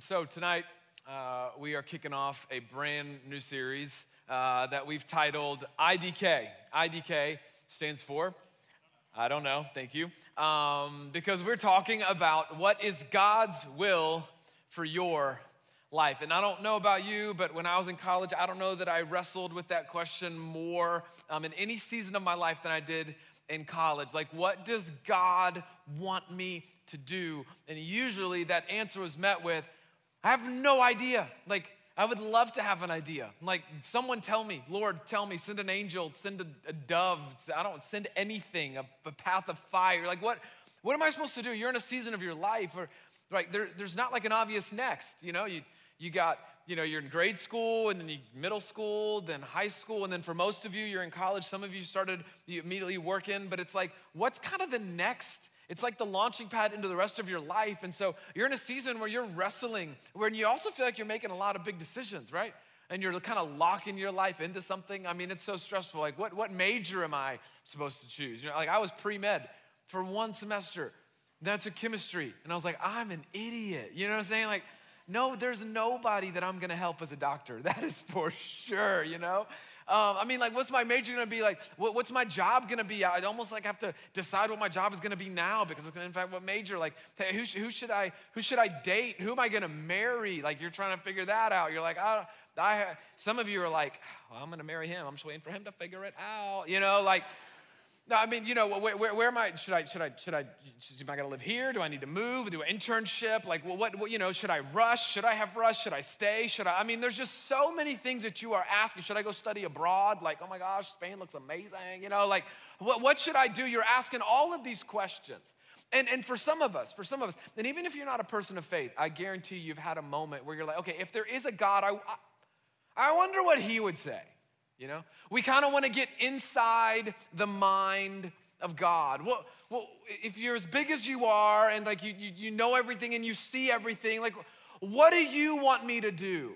so tonight uh, we are kicking off a brand new series uh, that we've titled IDK. IDK stands for I don't know, thank you. Um, because we're talking about what is God's will for your life. And I don't know about you, but when I was in college, I don't know that I wrestled with that question more um, in any season of my life than I did in college. Like, what does God want me to do? And usually that answer was met with, I have no idea. Like, I would love to have an idea. Like, someone tell me, Lord, tell me, send an angel, send a, a dove. I don't send anything, a, a, path of fire. Like, what, what am I supposed to do? You're in a season of your life or right, there, there's not like an obvious next. You know, you, you got, you know, you're in grade school and then you, middle school, then high school, and then for most of you, you're in college. Some of you started you immediately working, but it's like, what's kind of the next? It's like the launching pad into the rest of your life. And so you're in a season where you're wrestling, where you also feel like you're making a lot of big decisions, right? And you're kind of locking your life into something. I mean, it's so stressful. Like, what, what major am I supposed to choose? You know, like I was pre med for one semester. Then I took chemistry, and I was like, I'm an idiot. You know what I'm saying? Like, no, there's nobody that I'm gonna help as a doctor. That is for sure, you know? Um, I mean, like, what's my major gonna be? Like, what, what's my job gonna be? I almost like have to decide what my job is gonna be now because it's gonna what major. Like, hey, who, who should I who should I date? Who am I gonna marry? Like, you're trying to figure that out. You're like, I, I some of you are like, well, I'm gonna marry him. I'm just waiting for him to figure it out. You know, like. No, I mean, you know, where, where, where, am I? Should I, should I, should I, am I gonna live here? Do I need to move? Do an internship? Like, well, what, what, you know, should I rush? Should I have rush? Should I stay? Should I, I mean, there's just so many things that you are asking. Should I go study abroad? Like, oh my gosh, Spain looks amazing. You know, like, what, what should I do? You're asking all of these questions. And, and for some of us, for some of us, and even if you're not a person of faith, I guarantee you've had a moment where you're like, okay, if there is a God, I, I, I wonder what he would say. You know, we kind of want to get inside the mind of God. Well, well, if you're as big as you are and like you, you, you know everything and you see everything, like, what do you want me to do?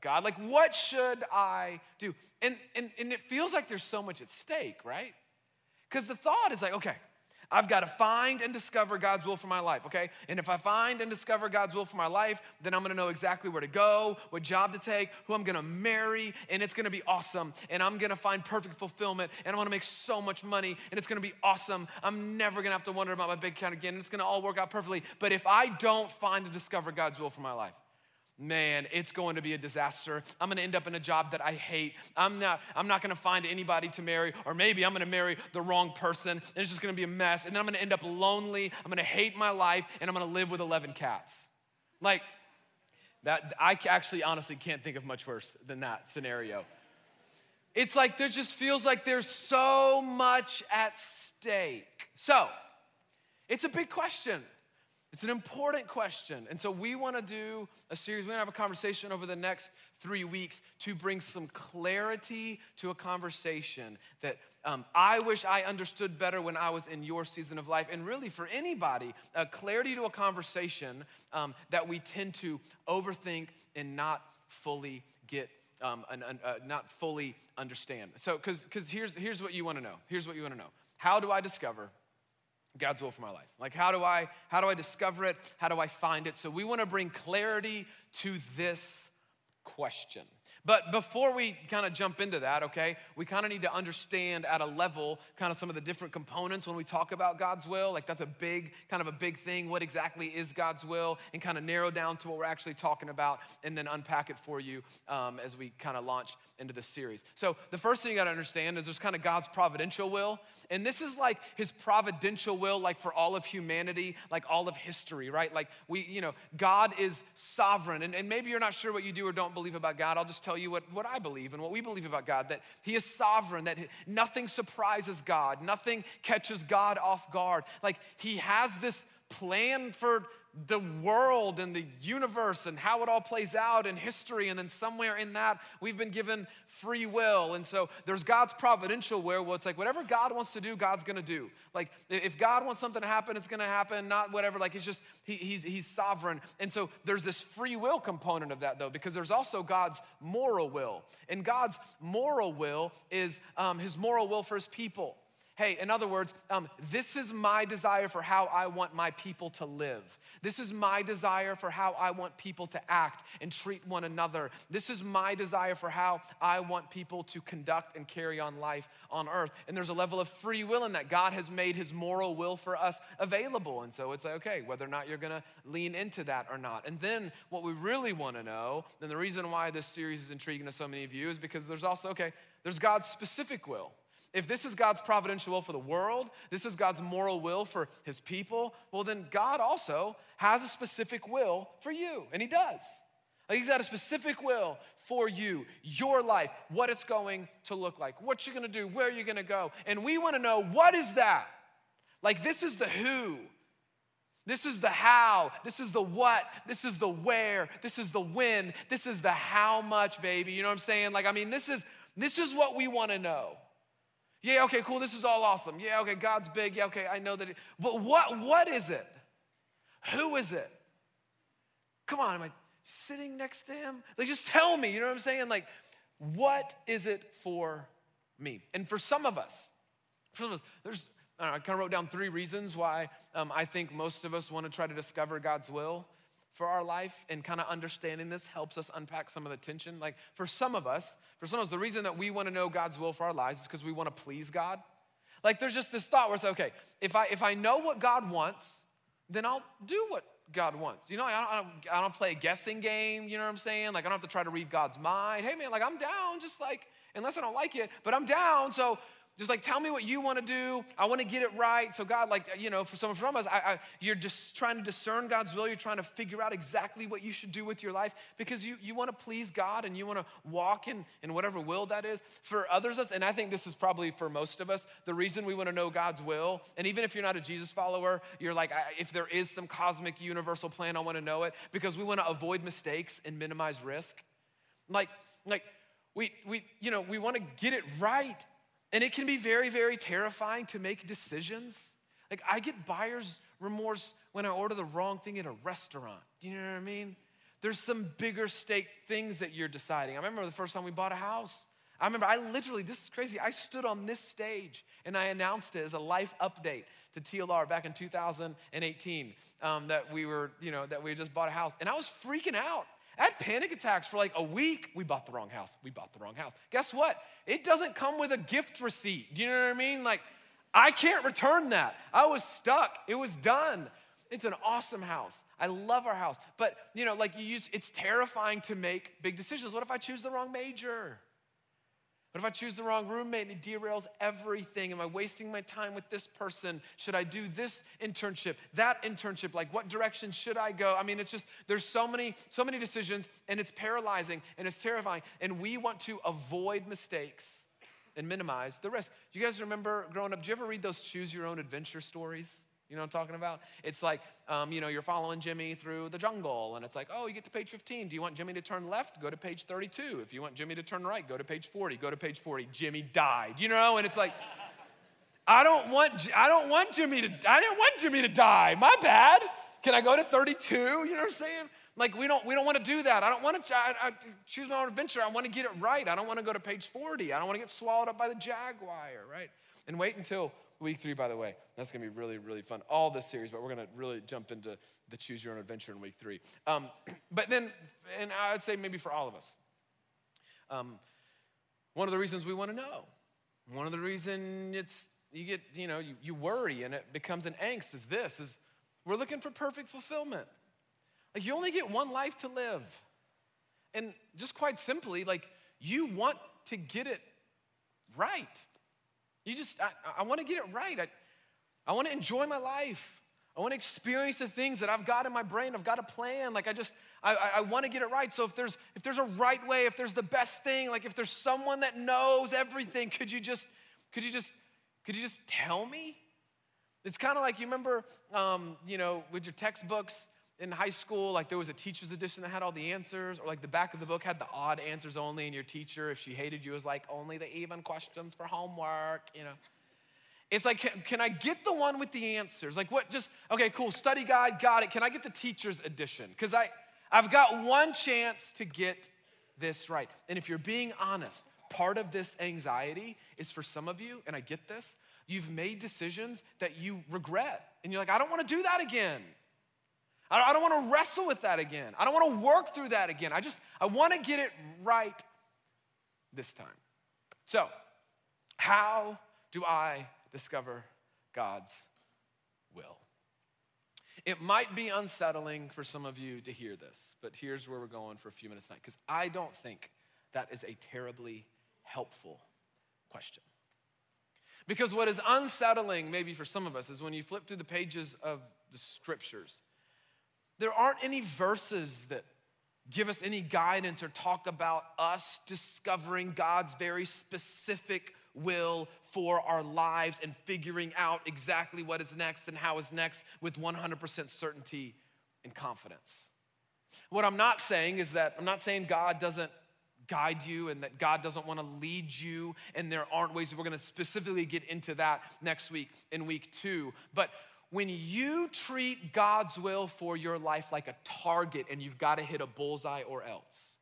God, like, what should I do? And, and, and it feels like there's so much at stake, right? Because the thought is like, okay, I've got to find and discover God's will for my life, okay? And if I find and discover God's will for my life, then I'm gonna know exactly where to go, what job to take, who I'm gonna marry, and it's gonna be awesome. And I'm gonna find perfect fulfillment, and I'm gonna make so much money, and it's gonna be awesome. I'm never gonna have to wonder about my big account again, and it's gonna all work out perfectly. But if I don't find and discover God's will for my life, man, it's going to be a disaster. I'm gonna end up in a job that I hate. I'm not, I'm not gonna find anybody to marry, or maybe I'm gonna marry the wrong person, and it's just gonna be a mess. And then I'm gonna end up lonely. I'm gonna hate my life, and I'm gonna live with 11 cats. Like, that, I actually honestly can't think of much worse than that scenario. It's like there just feels like there's so much at stake. So, it's a big question. It's an important question. And so we want to do a series, we're going to have a conversation over the next three weeks to bring some clarity to a conversation that um, I wish I understood better when I was in your season of life. And really, for anybody, clarity to a conversation um, that we tend to overthink and not fully get um, and, uh, not fully understand. So, because here's, here's what you want to know. Here's what you want to know. How do I discover God's will for my life. Like how do I how do I discover it? How do I find it? So we want to bring clarity to this question. But before we kind of jump into that, okay, we kind of need to understand at a level kind of some of the different components when we talk about God's will. Like that's a big, kind of a big thing. What exactly is God's will? And kind of narrow down to what we're actually talking about and then unpack it for you um, as we kind of launch into this series. So the first thing you got to understand is there's kind of God's providential will. And this is like his providential will, like for all of humanity, like all of history, right? Like we, you know, God is sovereign. And, and maybe you're not sure what you do or don't believe about God. I'll just tell you what, what I believe and what we believe about God that He is sovereign, that nothing surprises God, nothing catches God off guard. Like He has this plan for the world and the universe and how it all plays out in history. And then somewhere in that, we've been given free will. And so there's God's providential where it's like whatever God wants to do, God's gonna do. Like if God wants something to happen, it's gonna happen, not whatever. Like it's just, he, he's, he's sovereign. And so there's this free will component of that, though, because there's also God's moral will. And God's moral will is um, his moral will for his people. Hey, in other words, um, this is my desire for how I want my people to live. This is my desire for how I want people to act and treat one another. This is my desire for how I want people to conduct and carry on life on earth. And there's a level of free will in that. God has made his moral will for us available. And so it's like, okay, whether or not you're gonna lean into that or not. And then what we really wanna know, and the reason why this series is intriguing to so many of you is because there's also, okay, there's God's specific will. If this is God's providential will for the world, this is God's moral will for his people, well, then God also has a specific will for you, and he does. He's got a specific will for you, your life, what it's going to look like, what you're gonna do, where you're gonna go. And we wanna know what is that? Like, this is the who. This is the how. This is the what. This is the where. This is the when. This is the how much, baby. You know what I'm saying? Like, I mean, this is this is what we want to know. Yeah, okay, cool. This is all awesome. Yeah, okay, God's big. Yeah, okay, I know that. But what what is it? Who is it? Come on, am I sitting next to him? Like, just tell me. You know what I'm saying? Like, what is it for me? And for some of us, for some of us, there's I, know, I kind of wrote down three reasons why um, I think most of us want to try to discover God's will for our life and kind of understanding this helps us unpack some of the tension. Like for some of us for some of us the reason that we want to know god's will for our lives is because we want to please god. Like there's just this thought where it's okay if i if i know what god wants then i'll do what god wants. You know i don't, I don't, I don't play a guessing game you know what i'm saying? Like i don't have to try to read god's mind. Hey man like i'm down just like unless i don't like it but i'm down so just like tell me what you want to do. I want to get it right. So God, like you know, for some from us, I, I, you're just trying to discern God's will. You're trying to figure out exactly what you should do with your life because you you want to please God and you want to walk in in whatever will that is. For others, us, and I think this is probably for most of us, the reason we want to know God's will. And even if you're not a Jesus follower, you're like, if there is some cosmic universal plan, I want to know it because we want to avoid mistakes and minimize risk. Like like we we you know we want to get it right and it can be very, very terrifying to make decisions. Like, I get buyer's remorse when I order the wrong thing at a restaurant. Do you know what I mean? There's some bigger stake things that you're deciding. I remember the first time we bought a house. I remember I literally, this is crazy, I stood on this stage and I announced it as a life update to TLR back in 2018 um, that we were, you know, that we just bought a house. And I was freaking out. Had panic attacks for like a week. We bought the wrong house. We bought the wrong house. Guess what? It doesn't come with a gift receipt. Do you know what I mean? Like, I can't return that. I was stuck. It was done. It's an awesome house. I love our house. But, you know, like you use, it's terrifying to make big decisions. What if I choose the wrong major? What if I choose the wrong roommate and it derails everything? Am I wasting my time with this person? Should I do this internship, that internship? Like what direction should I go? I mean, it's just there's so many so many decisions and it's paralyzing and it's terrifying and we want to avoid mistakes and minimize the risk. Do you guys remember growing up? Did you ever read those choose your own adventure stories? You know what I'm talking about? It's like, um, you know, you're following Jimmy through the jungle, and it's like, oh, you get to page 15. Do you want Jimmy to turn left? Go to page 32. If you want Jimmy to turn right, go to page 40. Go to page 40. Jimmy died. You know, and it's like, I don't want, I don't want Jimmy to, I didn't want Jimmy to die. My bad. Can I go to 32? You know what I'm saying? Like we don't, we don't want to do that. I don't want to I, I choose my own adventure. I want to get it right. I don't want to go to page 40. I don't want to get swallowed up by the jaguar, right? And wait until week three, by the way. That's going to be really, really fun. All this series, but we're going to really jump into the choose your own adventure in week three. Um, but then, and I would say maybe for all of us, um, one of the reasons we want to know, one of the reasons it's you get, you know, you, you worry and it becomes an angst is this is we're looking for perfect fulfillment. Like you only get one life to live. And just quite simply, like you want to get it right. You just, I, I want to get it right. I, I want to enjoy my life. I want to experience the things that I've got in my brain. I've got a plan. Like I just, I, I want to get it right. So if there's, if there's a right way, if there's the best thing, like if there's someone that knows everything, could you just, could you just, could you just tell me? It's kind of like you remember, um, you know, with your textbooks in high school, like there was a teacher's edition that had all the answers, or like the back of the book had the odd answers only, and your teacher, if she hated you, was like, only the even questions for homework, you know. It's like, can, can, I get the one with the answers? Like, what, just, okay, cool, study guide, got it. Can I get the teacher's edition? Because I, I've got one chance to get this right. And if you're being honest, part of this anxiety is for some of you, and I get this, you've made decisions that you regret. And you're like, I don't want to do that again. I don't want to wrestle with that again. I don't want to work through that again. I just, I want to get it right this time. So, how do I discover God's will? It might be unsettling for some of you to hear this, but here's where we're going for a few minutes tonight, because I don't think that is a terribly helpful question. Because what is unsettling, maybe for some of us, is when you flip through the pages of the scriptures, there aren't any verses that give us any guidance or talk about us discovering God's very specific will for our lives and figuring out exactly what is next and how is next with 100% certainty and confidence. What I'm not saying is that I'm not saying God doesn't guide you and that God doesn't want to lead you, and there aren't ways we're going to specifically get into that next week in week two. But when you treat God's will for your life like a target and you've got to hit a bullseye or else,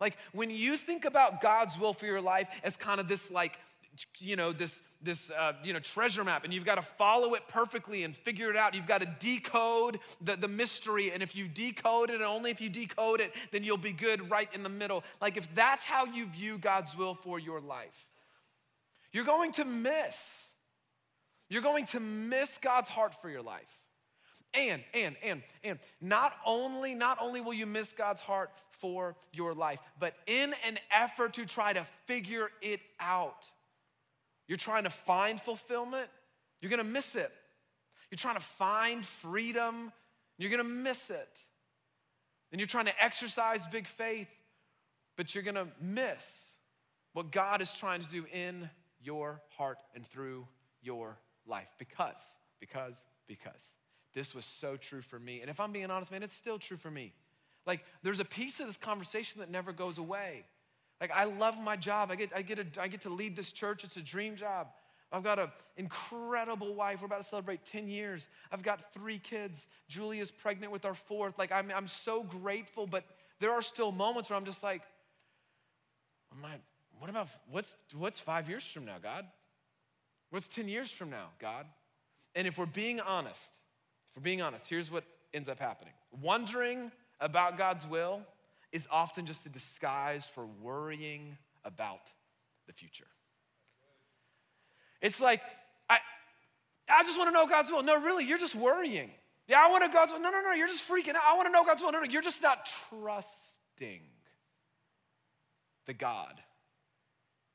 like when you think about God's will for your life as kind of this like you know this this uh, you know treasure map and you've got to follow it perfectly and figure it out you've got to decode the, the mystery and if you decode it and only if you decode it then you'll be good right in the middle. Like if that's how you view god's will for your life you're going to miss you're going to miss God's heart for your life. And, and, and, and, not only, not only will you miss God's heart for your life, but in an effort to try to figure it out, you're trying to find fulfillment, you're gonna miss it. You're trying to find freedom, you're gonna miss it. And you're trying to exercise big faith, but you're gonna miss what God is trying to do in your heart and through your life because, because, because. This was so true for me. And if I'm being honest, man, it's still true for me. Like, there's a piece of this conversation that never goes away. Like, I love my job. I get, I get, a, I get to lead this church, it's a dream job. I've got an incredible wife. We're about to celebrate 10 years. I've got three kids. Julia's pregnant with our fourth. Like, I'm, I'm so grateful, but there are still moments where I'm just like, what about, what's, what's five years from now, God? What's 10 years from now, God? And if we're being honest, if we're being honest, here's what ends up happening. Wondering about God's will is often just a disguise for worrying about the future. It's like, I, I just want to know God's will. No, really, you're just worrying. Yeah, I want to God's will. No, no, no, you're just freaking out. I want to know God's will. No, no, you're just not trusting the God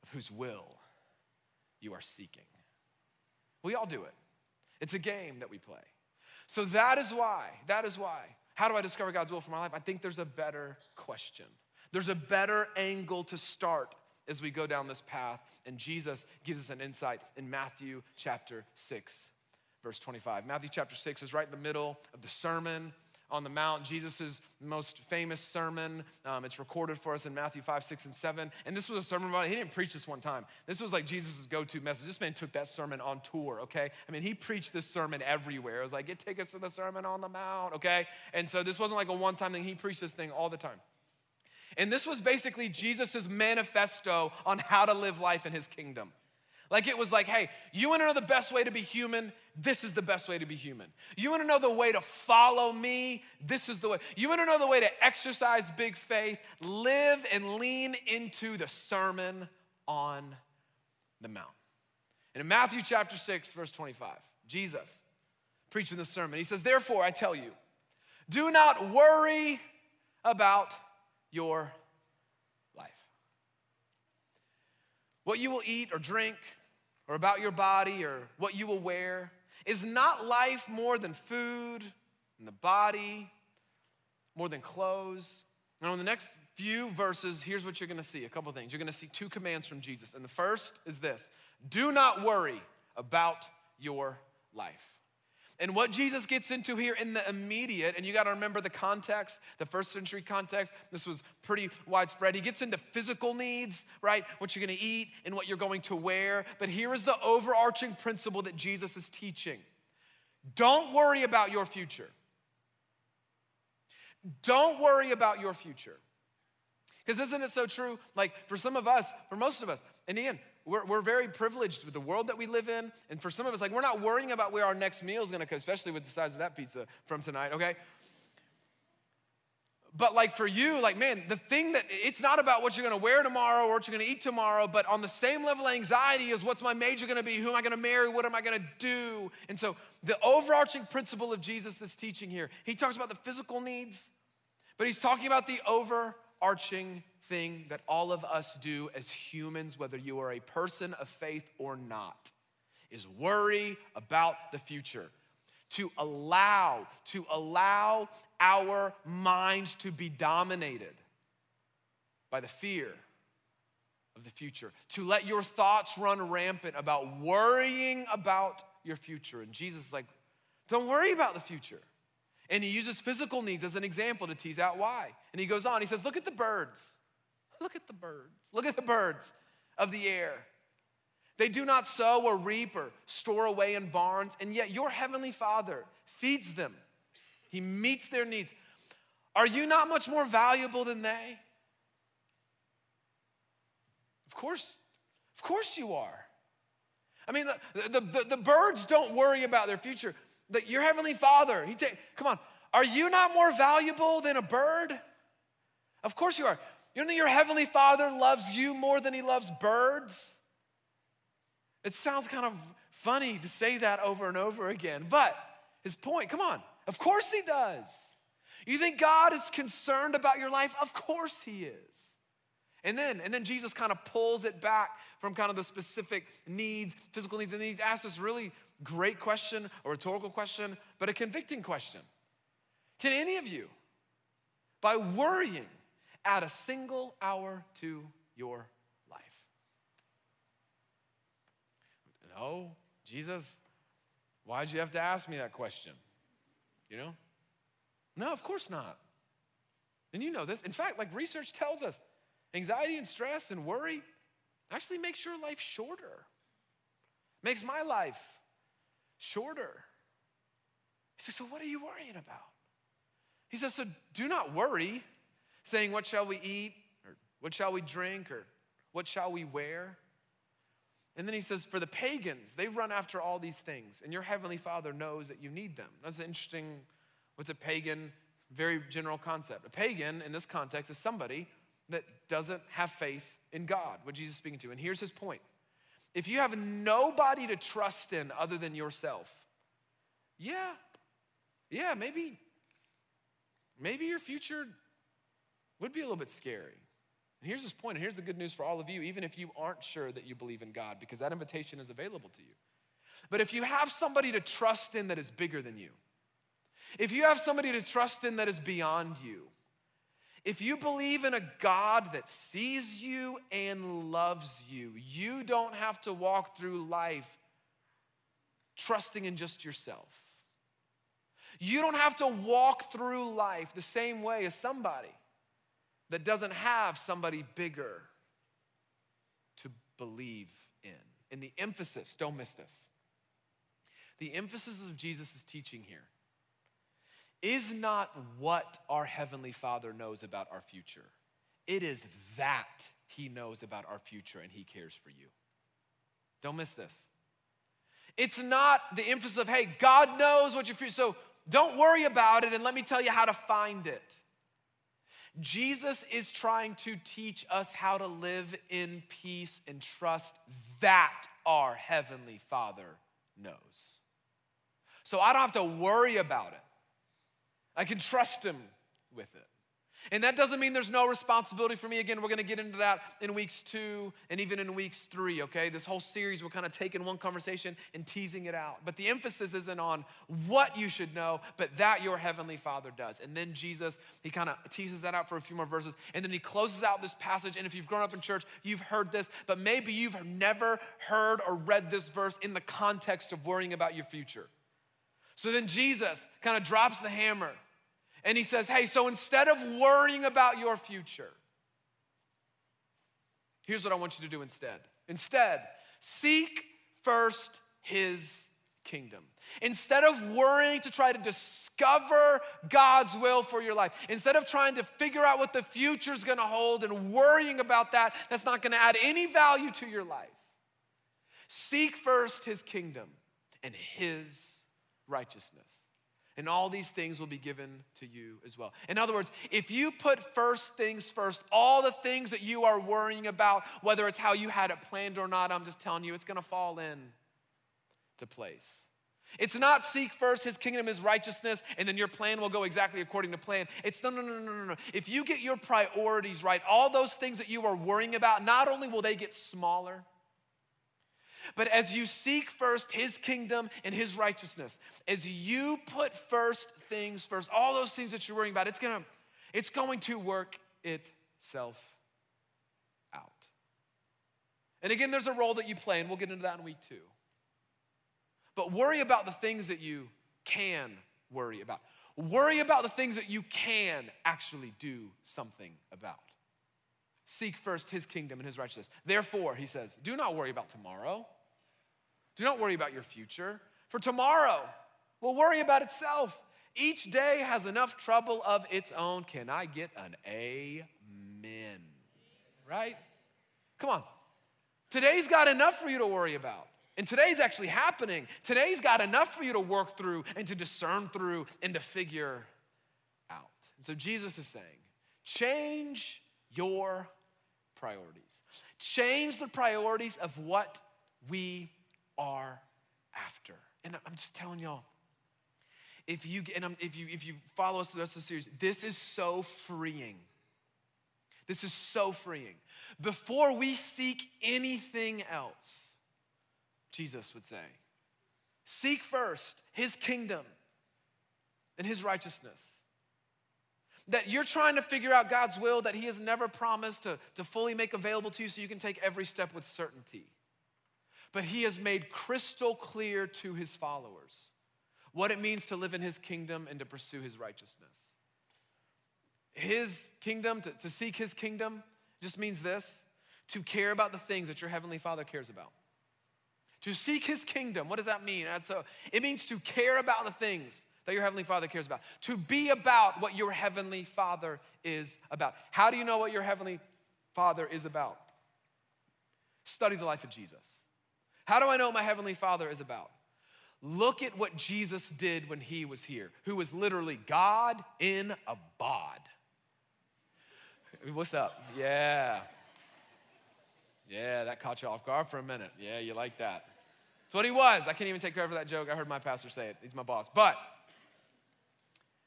of whose will you are seeking. We all do it. It's a game that we play. So that is why, that is why. How do I discover God's will for my life? I think there's a better question. There's a better angle to start as we go down this path. And Jesus gives us an insight in Matthew chapter 6, verse 25. Matthew chapter 6 is right in the middle of the Sermon on the Mount, Jesus' most famous sermon. Um, it's recorded for us in Matthew 5, 6, and 7. And this was a sermon about, he didn't preach this one time. This was like Jesus' go to message. This man took that sermon on tour, okay? I mean, he preached this sermon everywhere. It was like, get take us to the Sermon on the Mount, okay? And so this wasn't like a one time thing. He preached this thing all the time. And this was basically Jesus' manifesto on how to live life in his kingdom. Like it was like, hey, you wanna know the best way to be human? This is the best way to be human. You wanna know the way to follow me? This is the way. You wanna know the way to exercise big faith? Live and lean into the Sermon on the Mount. And in Matthew chapter 6, verse 25, Jesus preaching the sermon, he says, Therefore, I tell you, do not worry about your life. What you will eat or drink, or about your body or what you will wear? Is not life more than food and the body, more than clothes? Now, in the next few verses, here's what you're gonna see a couple things. You're gonna see two commands from Jesus. And the first is this do not worry about your life. And what Jesus gets into here in the immediate, and you got to remember the context, the first century context, this was pretty widespread. He gets into physical needs, right? What you're going to eat and what you're going to wear. But here is the overarching principle that Jesus is teaching don't worry about your future. Don't worry about your future. Because isn't it so true? Like for some of us, for most of us, in the end, we're, we're very privileged with the world that we live in. And for some of us, like, we're not worrying about where our next meal is gonna come, especially with the size of that pizza from tonight, okay? But like for you, like, man, the thing that it's not about what you're gonna wear tomorrow or what you're gonna eat tomorrow, but on the same level anxiety is what's my major gonna be? Who am I gonna marry? What am I gonna do? And so the overarching principle of Jesus that's teaching here, he talks about the physical needs, but he's talking about the overarching thing that all of us do as humans, whether you are a person of faith or not, is worry about the future to allow, to allow our minds to be dominated by the fear of the future, to let your thoughts run rampant about worrying about your future. And Jesus is like, don't worry about the future. And he uses physical needs as an example to tease out why. And he goes on, he says, Look at the birds. Look at the birds. Look at the birds of the air. They do not sow or reap or store away in barns, and yet your heavenly Father feeds them. He meets their needs. Are you not much more valuable than they? Of course, of course you are. I mean, the, the, the, the birds don't worry about their future. The, your heavenly Father, he take, come on, are you not more valuable than a bird? Of course you are. You know your heavenly Father loves you more than he loves birds? It sounds kind of funny to say that over and over again, but his point, come on, of course he does. You think God is concerned about your life? Of course he is. And then, and then Jesus kind of pulls it back from kind of the specific needs, physical needs, and he asks this really great question, a rhetorical question, but a convicting question. Can any of you, by worrying, add a single hour to your life. No, Jesus, why'd you have to ask me that question? You know? No, of course not. And you know this. In fact, like research tells us, anxiety and stress and worry actually makes your life shorter. Makes my life shorter. He says, So what are you worrying about? He says, So do not worry, saying, What shall we eat? Or what shall we drink? Or what shall we wear? And then he says, for the pagans, they run after all these things, and your heavenly Father knows that you need them. That's an interesting, what's a pagan? Very general concept. A pagan, in this context, is somebody that doesn't have faith in God, what Jesus is speaking to. And here's his point if you have nobody to trust in other than yourself, yeah, yeah, maybe, maybe your future would be a little bit scary. And here's his point, and here's the good news for all of you, even if you aren't sure that you believe in God, because that invitation is available to you. But if you have somebody to trust in that is bigger than you, if you have somebody to trust in that is beyond you, if you believe in a God that sees you and loves you, you don't have to walk through life trusting in just yourself. You don't have to walk through life the same way as somebody that doesn't have somebody bigger to believe in. And the emphasis, don't miss this. The emphasis of Jesus' teaching here is not what our Heavenly Father knows about our future, it is that He knows about our future and He cares for you. Don't miss this. It's not the emphasis of, hey, God knows what your future, so don't worry about it and let me tell you how to find it. Jesus is trying to teach us how to live in peace and trust that our Heavenly Father knows. So I don't have to worry about it. I can trust Him with it. And that doesn't mean there's no responsibility for me. Again, we're gonna get into that in weeks two and even in weeks three, okay? This whole series, we're kind of taking one conversation and teasing it out. But the emphasis isn't on what you should know, but that your heavenly Father does. And then Jesus, he kind of teases that out for a few more verses. And then he closes out this passage. And if you've grown up in church, you've heard this, but maybe you've never heard or read this verse in the context of worrying about your future. So then Jesus kind of drops the hammer and he says, Hey, so instead of worrying about your future, here's what I want you to do instead. Instead, seek first his kingdom. Instead of worrying to try to discover God's will for your life, instead of trying to figure out what the future is gonna hold and worrying about that, that's not gonna add any value to your life. Seek first his kingdom and his righteousness. And all these things will be given to you as well. In other words, if you put first things first, all the things that you are worrying about, whether it's how you had it planned or not, I'm just telling you, it's gonna fall in to place. It's not seek first his kingdom, his righteousness, and then your plan will go exactly according to plan. It's no, no, no, no, no, no. If you get your priorities right, all those things that you are worrying about, not only will they get smaller, but as you seek first his kingdom and his righteousness, as you put first things first, all those things that you're worrying about, it's gonna, it's going to work itself out. And again, there's a role that you play, and we'll get into that in week two. But worry about the things that you can worry about. Worry about the things that you can actually do something about. Seek first his kingdom and his righteousness. Therefore, he says, do not worry about tomorrow. Do not worry about your future, for tomorrow will worry about itself. Each day has enough trouble of its own. Can I get an amen? Right? Come on. Today's got enough for you to worry about. And today's actually happening. Today's got enough for you to work through and to discern through and to figure out. And so Jesus is saying, change your priorities. Change the priorities of what we are after. And I'm just telling y'all, if you and if you if you follow us through the rest of the series, this is so freeing. This is so freeing. Before we seek anything else, Jesus would say, seek first his kingdom and his righteousness. That you're trying to figure out God's will that he has never promised to, to fully make available to you so you can take every step with certainty but he has made crystal clear to his followers what it means to live in his kingdom and to pursue his righteousness. His kingdom, to, to seek his kingdom, just means this to care about the things that your heavenly father cares about. To seek his kingdom, what does that mean? And so it means to care about the things that your heavenly father cares about, to be about what your heavenly father is about. How do you know what your heavenly father is about? Study the life of Jesus. How do I know what my Heavenly Father is about? Look at what Jesus did when he was here, who was literally God in a bod. What's up? Yeah. Yeah, that caught you off guard for a minute. Yeah, you like that. That's what he was. I can't even take credit for that joke. I heard my pastor say it. He's my boss. But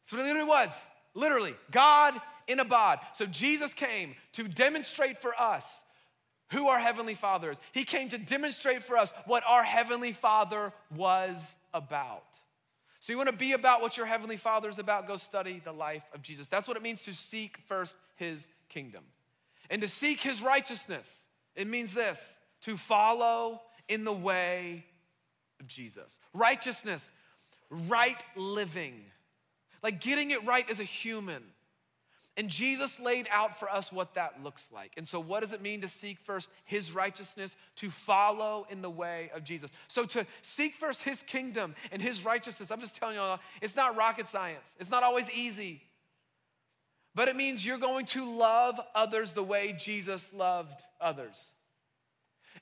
that's what literally was. Literally, God in a bod. So Jesus came to demonstrate for us who our Heavenly Father is. He came to demonstrate for us what our Heavenly Father was about. So, you want to be about what your Heavenly Father is about? Go study the life of Jesus. That's what it means to seek first His kingdom. And to seek His righteousness, it means this to follow in the way of Jesus. Righteousness, right living, like getting it right as a human and Jesus laid out for us what that looks like. And so, what does it mean to seek first his righteousness, to follow in the way of Jesus? So, to seek first his kingdom and his righteousness, I'm just telling you, all, it's not rocket science, it's not always easy. But it means you're going to love others the way Jesus loved others.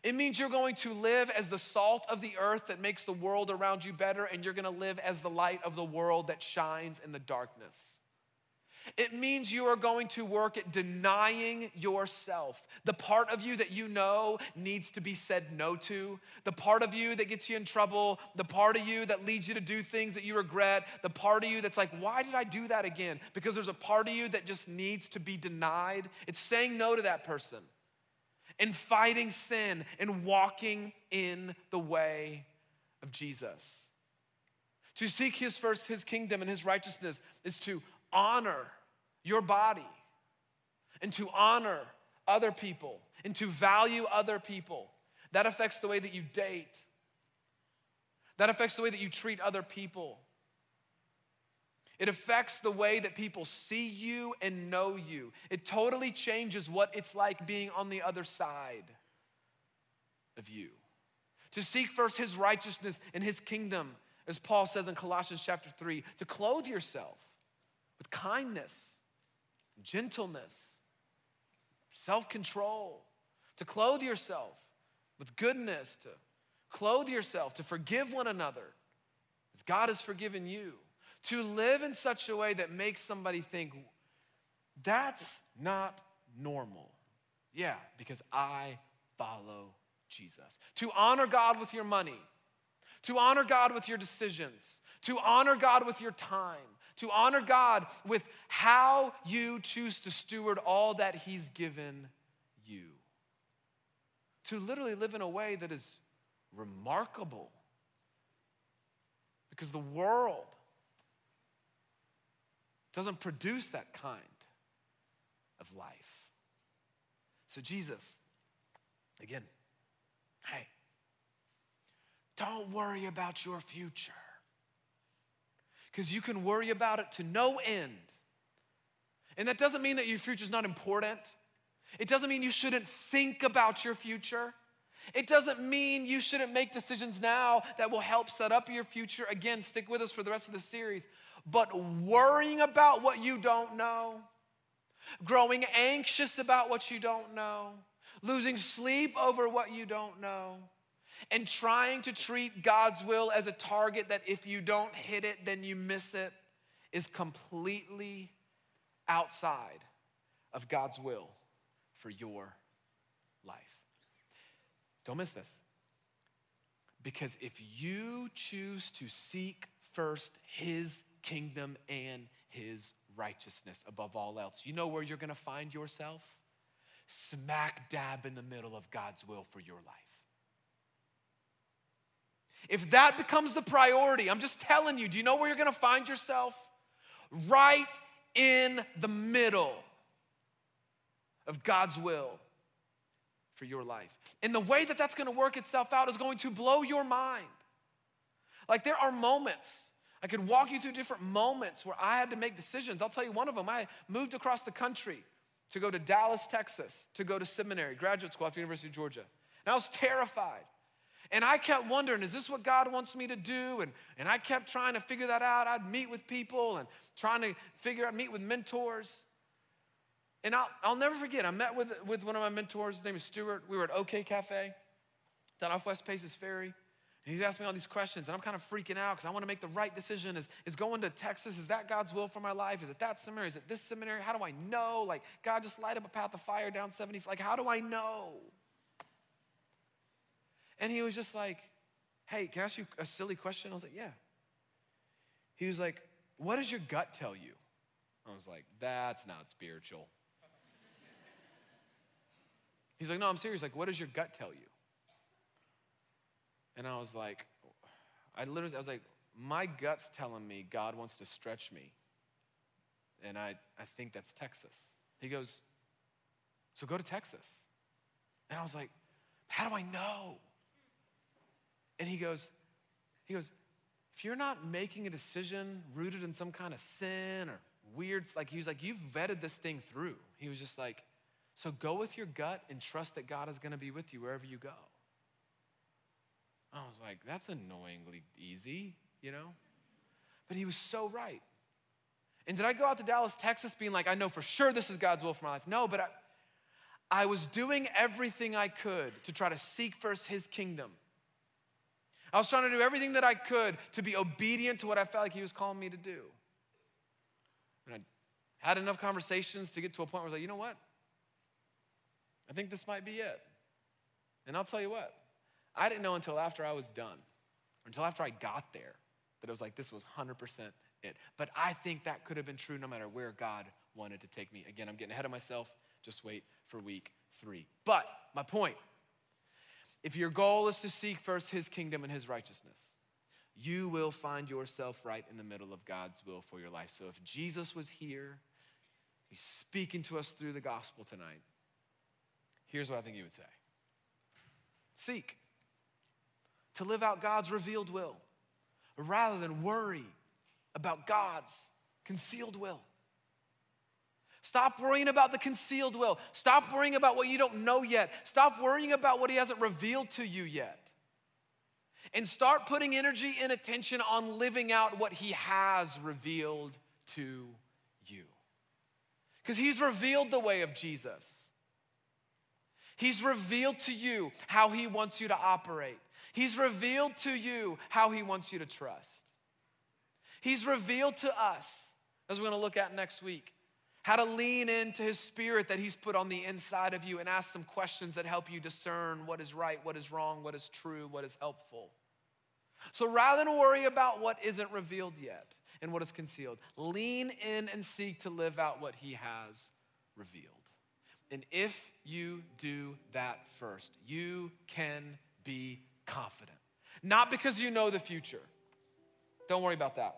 It means you're going to live as the salt of the earth that makes the world around you better, and you're gonna live as the light of the world that shines in the darkness. It means you are going to work at denying yourself. The part of you that you know needs to be said no to, the part of you that gets you in trouble, the part of you that leads you to do things that you regret, the part of you that's like, why did I do that again? Because there's a part of you that just needs to be denied. It's saying no to that person and fighting sin and walking in the way of Jesus. To seek his first his kingdom and his righteousness is to honor your body and to honor other people and to value other people. That affects the way that you date. That affects the way that you treat other people. It affects the way that people see you and know you. It totally changes what it's like being on the other side of you. To seek first his righteousness and his kingdom, as Paul says in Colossians chapter 3, to clothe yourself with kindness, gentleness, self control, to clothe yourself with goodness, to clothe yourself, to forgive one another as God has forgiven you, to live in such a way that makes somebody think, that's not normal. Yeah, because I follow Jesus. To honor God with your money, to honor God with your decisions, to honor God with your time, to honor God with how you choose to steward all that He's given you. To literally live in a way that is remarkable. Because the world doesn't produce that kind of life. So, Jesus, again, hey, don't worry about your future. Because you can worry about it to no end. And that doesn't mean that your future is not important. It doesn't mean you shouldn't think about your future. It doesn't mean you shouldn't make decisions now that will help set up your future. Again, stick with us for the rest of the series. But worrying about what you don't know, growing anxious about what you don't know, losing sleep over what you don't know, and trying to treat God's will as a target that if you don't hit it, then you miss it, is completely outside of God's will for your life. Don't miss this. Because if you choose to seek first His kingdom and His righteousness above all else, you know where you're gonna find yourself? Smack dab in the middle of God's will for your life. If that becomes the priority, I'm just telling you, do you know where you're gonna find yourself? Right in the middle of God's will for your life. And the way that that's gonna work itself out is going to blow your mind. Like there are moments, I could walk you through different moments where I had to make decisions. I'll tell you one of them. I moved across the country to go to Dallas, Texas, to go to seminary, graduate school at the University of Georgia. And I was terrified. And I kept wondering, is this what God wants me to do? And, and I kept trying to figure that out. I'd meet with people and trying to figure out, meet with mentors. And I'll, I'll never forget, I met with, with one of my mentors, his name is Stuart. We were at OK Cafe down off West Paces Ferry. And he's asking me all these questions, and I'm kind of freaking out because I want to make the right decision. Is, is going to Texas, is that God's will for my life? Is it that seminary? Is it this seminary? How do I know? Like, God just light up a path of fire down 70. Like, how do I know? And he was just like, hey, can I ask you a silly question? I was like, yeah. He was like, what does your gut tell you? I was like, that's not spiritual. He's like, no, I'm serious. Like, what does your gut tell you? And I was like, I literally, I was like, my gut's telling me God wants to stretch me. And I, I think that's Texas. He goes, so go to Texas. And I was like, how do I know? And he goes, he goes, if you're not making a decision rooted in some kind of sin or weird, like he was like, you've vetted this thing through. He was just like, so go with your gut and trust that God is going to be with you wherever you go. I was like, that's annoyingly easy, you know? But he was so right. And did I go out to Dallas, Texas being like, I know for sure this is God's will for my life? No, but I, I was doing everything I could to try to seek first his kingdom. I was trying to do everything that I could to be obedient to what I felt like he was calling me to do. And I had enough conversations to get to a point where I was like, you know what? I think this might be it. And I'll tell you what, I didn't know until after I was done, until after I got there, that it was like this was 100% it. But I think that could have been true no matter where God wanted to take me. Again, I'm getting ahead of myself. Just wait for week three. But my point if your goal is to seek first his kingdom and his righteousness, you will find yourself right in the middle of God's will for your life. So if Jesus was here, he's speaking to us through the gospel tonight. Here's what I think he would say Seek to live out God's revealed will rather than worry about God's concealed will. Stop worrying about the concealed will. Stop worrying about what you don't know yet. Stop worrying about what He hasn't revealed to you yet. And start putting energy and attention on living out what He has revealed to you. Because He's revealed the way of Jesus. He's revealed to you how He wants you to operate. He's revealed to you how He wants you to trust. He's revealed to us, as we're gonna look at next week, how to lean into His Spirit that He's put on the inside of you and ask some questions that help you discern what is right, what is wrong, what is true, what is helpful. So rather than worry about what isn't revealed yet and what is concealed, lean in and seek to live out what He has revealed. And if you do that first, you can be confident. Not because you know the future. Don't worry about that.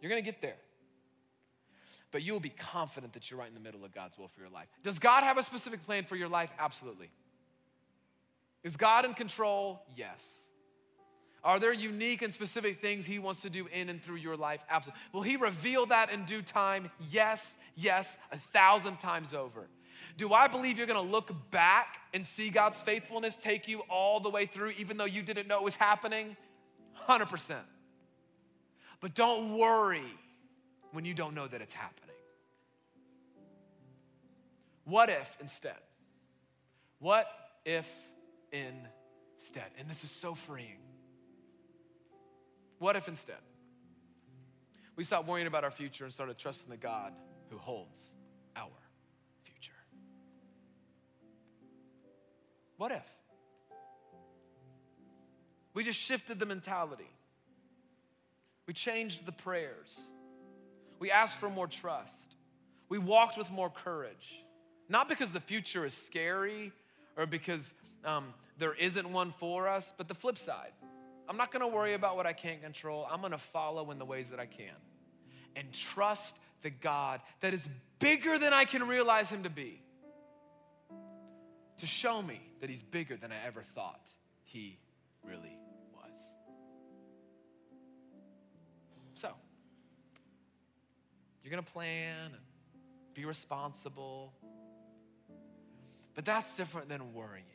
You're gonna get there. But you will be confident that you're right in the middle of God's will for your life. Does God have a specific plan for your life? Absolutely. Is God in control? Yes. Are there unique and specific things He wants to do in and through your life? Absolutely. Will He reveal that in due time? Yes, yes, a thousand times over. Do I believe you're gonna look back and see God's faithfulness take you all the way through, even though you didn't know it was happening? 100%. But don't worry when you don't know that it's happening. What if instead? What if instead? And this is so freeing. What if instead we stopped worrying about our future and started trusting the God who holds What if? We just shifted the mentality. We changed the prayers. We asked for more trust. We walked with more courage. Not because the future is scary or because um, there isn't one for us, but the flip side. I'm not gonna worry about what I can't control. I'm gonna follow in the ways that I can and trust the God that is bigger than I can realize Him to be to show me that He's bigger than I ever thought He really was. So, you're gonna plan and be responsible, but that's different than worrying.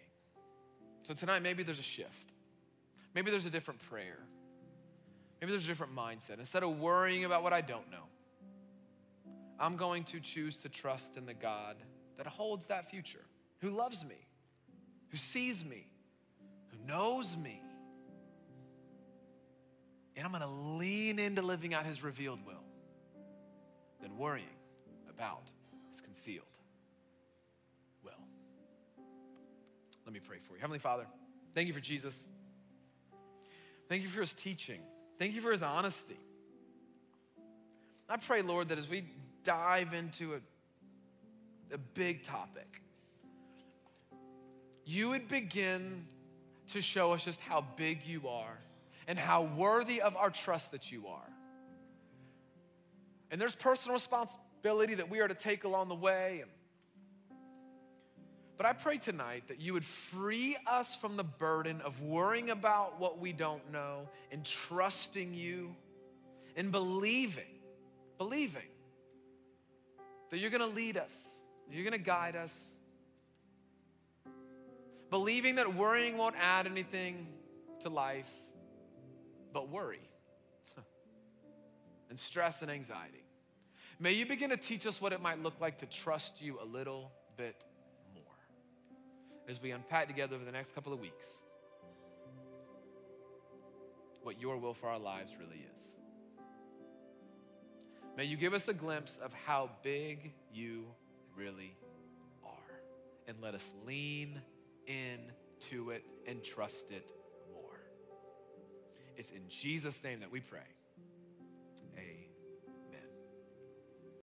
So, tonight, maybe there's a shift. Maybe there's a different prayer. Maybe there's a different mindset. Instead of worrying about what I don't know, I'm going to choose to trust in the God that holds that future, who loves me, who sees me, who knows me. And I'm going to lean into living out his revealed will than worrying about his concealed will. Let me pray for you. Heavenly Father, thank you for Jesus. Thank you for his teaching. Thank you for his honesty. I pray, Lord, that as we dive into a, a big topic, you would begin to show us just how big you are and how worthy of our trust that you are. And there's personal responsibility that we are to take along the way. But I pray tonight that you would free us from the burden of worrying about what we don't know and trusting you and believing, believing that you're gonna lead us, you're gonna guide us. Believing that worrying won't add anything to life, but worry and stress and anxiety. May you begin to teach us what it might look like to trust you a little bit more as we unpack together over the next couple of weeks what your will for our lives really is. May you give us a glimpse of how big you really are. And let us lean into it and trust it more. It's in Jesus' name that we pray.